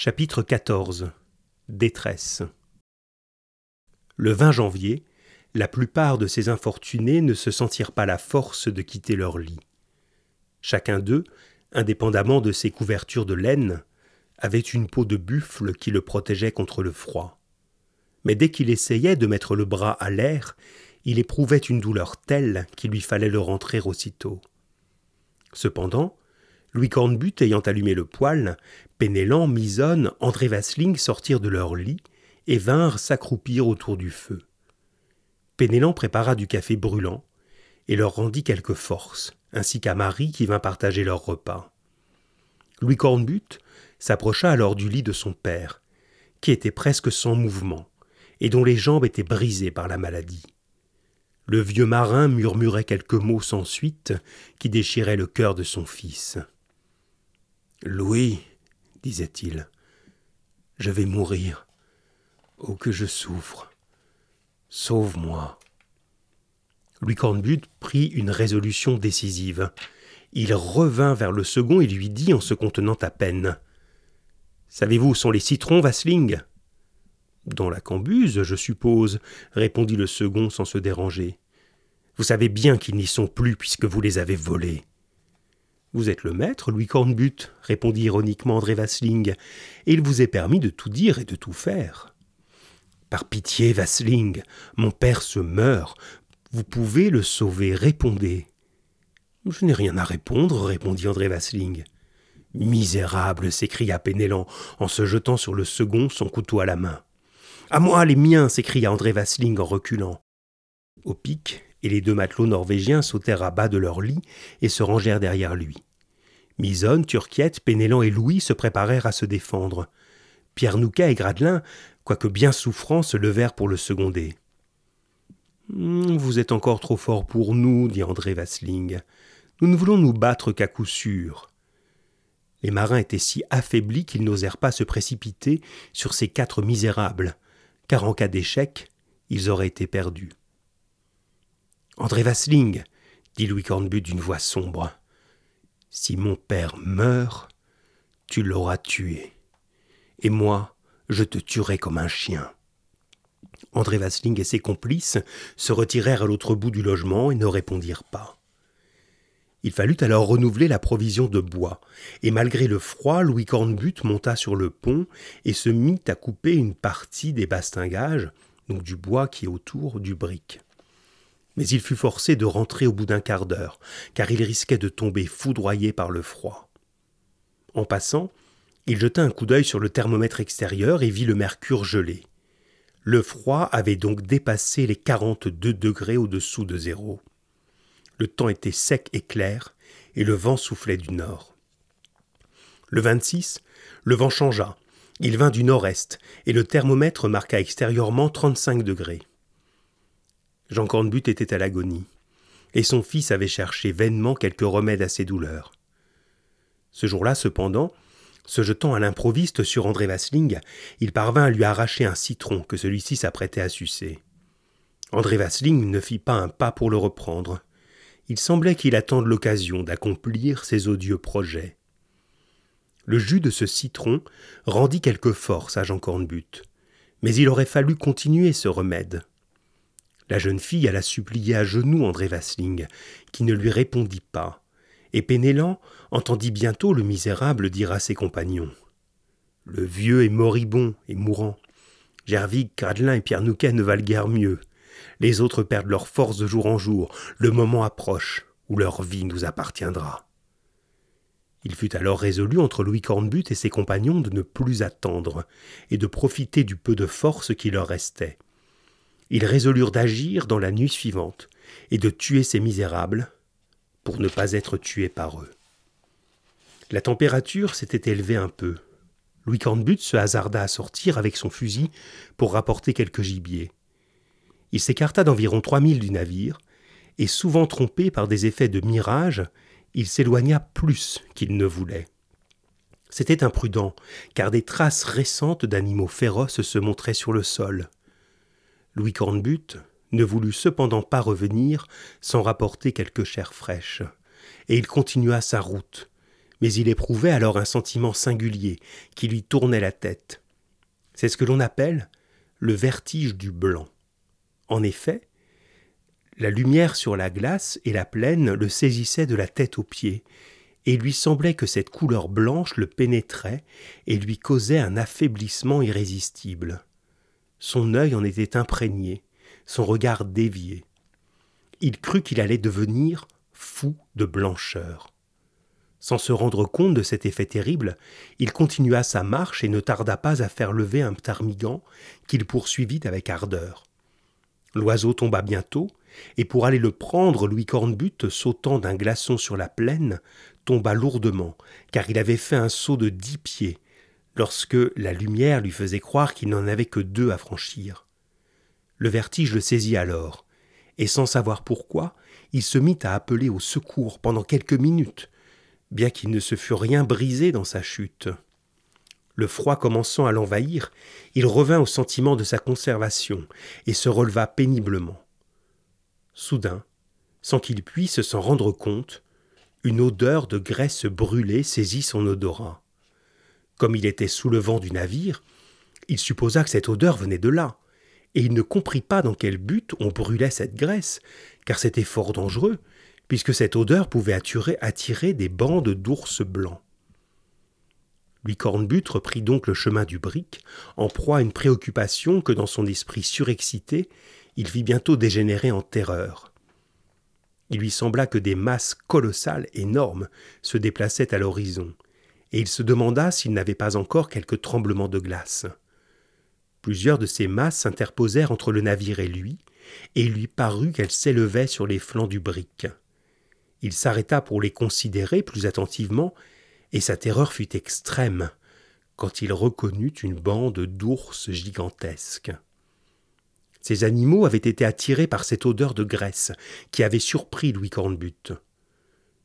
Chapitre 14 Détresse Le 20 janvier, la plupart de ces infortunés ne se sentirent pas la force de quitter leur lit. Chacun d'eux, indépendamment de ses couvertures de laine, avait une peau de buffle qui le protégeait contre le froid. Mais dès qu'il essayait de mettre le bras à l'air, il éprouvait une douleur telle qu'il lui fallait le rentrer aussitôt. Cependant, Louis Cornbutte ayant allumé le poêle, Pénélan, Misonne, André Vasling sortirent de leur lit et vinrent s'accroupir autour du feu. Pénélan prépara du café brûlant et leur rendit quelques forces, ainsi qu'à Marie qui vint partager leur repas. Louis Cornbutte s'approcha alors du lit de son père, qui était presque sans mouvement, et dont les jambes étaient brisées par la maladie. Le vieux marin murmurait quelques mots sans suite qui déchiraient le cœur de son fils. Louis, disait-il, je vais mourir. Oh que je souffre. Sauve-moi. Louis Cornbutte prit une résolution décisive. Il revint vers le second et lui dit en se contenant à peine. Savez-vous où sont les citrons, Vasling? Dans la cambuse, je suppose, répondit le second sans se déranger. Vous savez bien qu'ils n'y sont plus puisque vous les avez volés. Vous êtes le maître, Louis Cornbutte, répondit ironiquement André Vasling, et il vous est permis de tout dire et de tout faire. Par pitié, Vasling, mon père se meurt. Vous pouvez le sauver, répondez. Je n'ai rien à répondre, répondit André Vasling. Misérable, s'écria Pénélan en se jetant sur le second, son couteau à la main. À moi, les miens s'écria André Vasling en reculant. Au pic, et les deux matelots norvégiens sautèrent à bas de leur lit et se rangèrent derrière lui. Misonne, Turquiette, Pénélan et Louis se préparèrent à se défendre. Pierre Nouquet et Gradelin, quoique bien souffrants, se levèrent pour le seconder. Hmm, vous êtes encore trop fort pour nous, dit André Vasling. Nous ne voulons nous battre qu'à coup sûr. Les marins étaient si affaiblis qu'ils n'osèrent pas se précipiter sur ces quatre misérables, car en cas d'échec, ils auraient été perdus. André Vasling, dit Louis Cornbutte d'une voix sombre, si mon père meurt, tu l'auras tué. Et moi, je te tuerai comme un chien. André Vasling et ses complices se retirèrent à l'autre bout du logement et ne répondirent pas. Il fallut alors renouveler la provision de bois, et malgré le froid, Louis Cornbutte monta sur le pont et se mit à couper une partie des bastingages, donc du bois qui est autour du brick mais il fut forcé de rentrer au bout d'un quart d'heure, car il risquait de tomber foudroyé par le froid. En passant, il jeta un coup d'œil sur le thermomètre extérieur et vit le mercure gelé. Le froid avait donc dépassé les quarante-deux degrés au-dessous de zéro. Le temps était sec et clair, et le vent soufflait du nord. Le 26, le vent changea. Il vint du nord-est, et le thermomètre marqua extérieurement trente-cinq degrés. Jean Cornbutte était à l'agonie, et son fils avait cherché vainement quelque remède à ses douleurs. Ce jour-là, cependant, se jetant à l'improviste sur André Vasling, il parvint à lui arracher un citron que celui-ci s'apprêtait à sucer. André Vasling ne fit pas un pas pour le reprendre. Il semblait qu'il attende l'occasion d'accomplir ses odieux projets. Le jus de ce citron rendit quelque force à Jean Cornbutte, mais il aurait fallu continuer ce remède. La jeune fille alla supplier à genoux André Vasling, qui ne lui répondit pas, et Pénélan entendit bientôt le misérable dire à ses compagnons Le vieux est moribond et mourant. Gervig, Gradelin et Pierre Nouquet ne valent guère mieux. Les autres perdent leur force de jour en jour. Le moment approche où leur vie nous appartiendra. Il fut alors résolu entre Louis Cornbutte et ses compagnons de ne plus attendre, et de profiter du peu de force qui leur restait. Ils résolurent d'agir dans la nuit suivante et de tuer ces misérables pour ne pas être tués par eux. La température s'était élevée un peu. Louis Cornbutte se hasarda à sortir avec son fusil pour rapporter quelques gibiers. Il s'écarta d'environ trois milles du navire, et souvent trompé par des effets de mirage, il s'éloigna plus qu'il ne voulait. C'était imprudent, car des traces récentes d'animaux féroces se montraient sur le sol. Louis Cornbutte ne voulut cependant pas revenir sans rapporter quelques chairs fraîches, et il continua sa route, mais il éprouvait alors un sentiment singulier qui lui tournait la tête. C'est ce que l'on appelle le vertige du blanc. En effet, la lumière sur la glace et la plaine le saisissait de la tête aux pieds, et il lui semblait que cette couleur blanche le pénétrait et lui causait un affaiblissement irrésistible. Son œil en était imprégné, son regard dévié. Il crut qu'il allait devenir fou de blancheur. Sans se rendre compte de cet effet terrible, il continua sa marche et ne tarda pas à faire lever un ptarmigan qu'il poursuivit avec ardeur. L'oiseau tomba bientôt, et pour aller le prendre, Louis Cornbutte, sautant d'un glaçon sur la plaine, tomba lourdement, car il avait fait un saut de dix pieds, lorsque la lumière lui faisait croire qu'il n'en avait que deux à franchir. Le vertige le saisit alors, et sans savoir pourquoi, il se mit à appeler au secours pendant quelques minutes, bien qu'il ne se fût rien brisé dans sa chute. Le froid commençant à l'envahir, il revint au sentiment de sa conservation et se releva péniblement. Soudain, sans qu'il puisse s'en rendre compte, une odeur de graisse brûlée saisit son odorat. Comme il était sous le vent du navire, il supposa que cette odeur venait de là, et il ne comprit pas dans quel but on brûlait cette graisse, car c'était fort dangereux, puisque cette odeur pouvait attirer, des bandes d'ours blancs. Louis Cornbutte reprit donc le chemin du brick, en proie à une préoccupation que dans son esprit surexcité, il vit bientôt dégénérer en terreur. Il lui sembla que des masses colossales, énormes, se déplaçaient à l'horizon, et il se demanda s'il n'avait pas encore quelques tremblements de glace. Plusieurs de ces masses s'interposèrent entre le navire et lui, et il lui parut qu'elles s'élevaient sur les flancs du brick. Il s'arrêta pour les considérer plus attentivement, et sa terreur fut extrême quand il reconnut une bande d'ours gigantesques. Ces animaux avaient été attirés par cette odeur de graisse qui avait surpris Louis Cornbutte.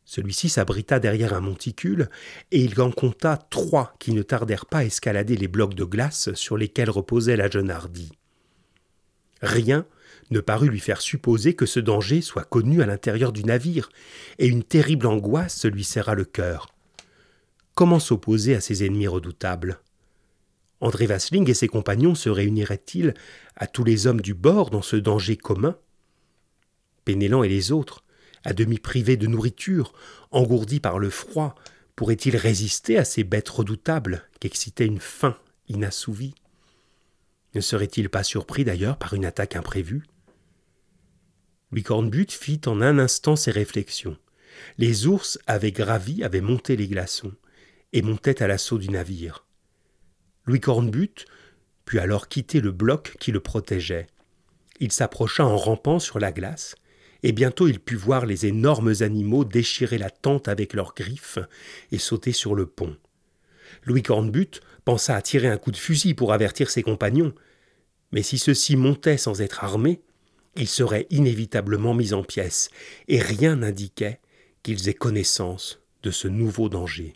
Celui-ci s'abrita derrière un monticule, et il en compta trois qui ne tardèrent pas à escalader les blocs de glace sur lesquels reposait la jeune hardie. Rien ne parut lui faire supposer que ce danger soit connu à l'intérieur du navire, et une terrible angoisse lui serra le cœur. Comment s'opposer à ces ennemis redoutables? André Vasling et ses compagnons se réuniraient-ils à tous les hommes du bord dans ce danger commun? Pénélan et les autres, à demi privés de nourriture, engourdis par le froid, pourraient-ils résister à ces bêtes redoutables qu'excitait une faim inassouvie? Ne serait-il pas surpris d'ailleurs par une attaque imprévue? Louis Cornbutte fit en un instant ses réflexions. Les ours avaient gravi, avaient monté les glaçons, et montaient à l'assaut du navire. Louis Cornbutte put alors quitter le bloc qui le protégeait. Il s'approcha en rampant sur la glace, et bientôt il put voir les énormes animaux déchirer la tente avec leurs griffes et sauter sur le pont. Louis Cornbutte pensa à tirer un coup de fusil pour avertir ses compagnons, mais si ceux-ci montaient sans être armés, ils seraient inévitablement mis en pièces, et rien n'indiquait qu'ils aient connaissance de ce nouveau danger.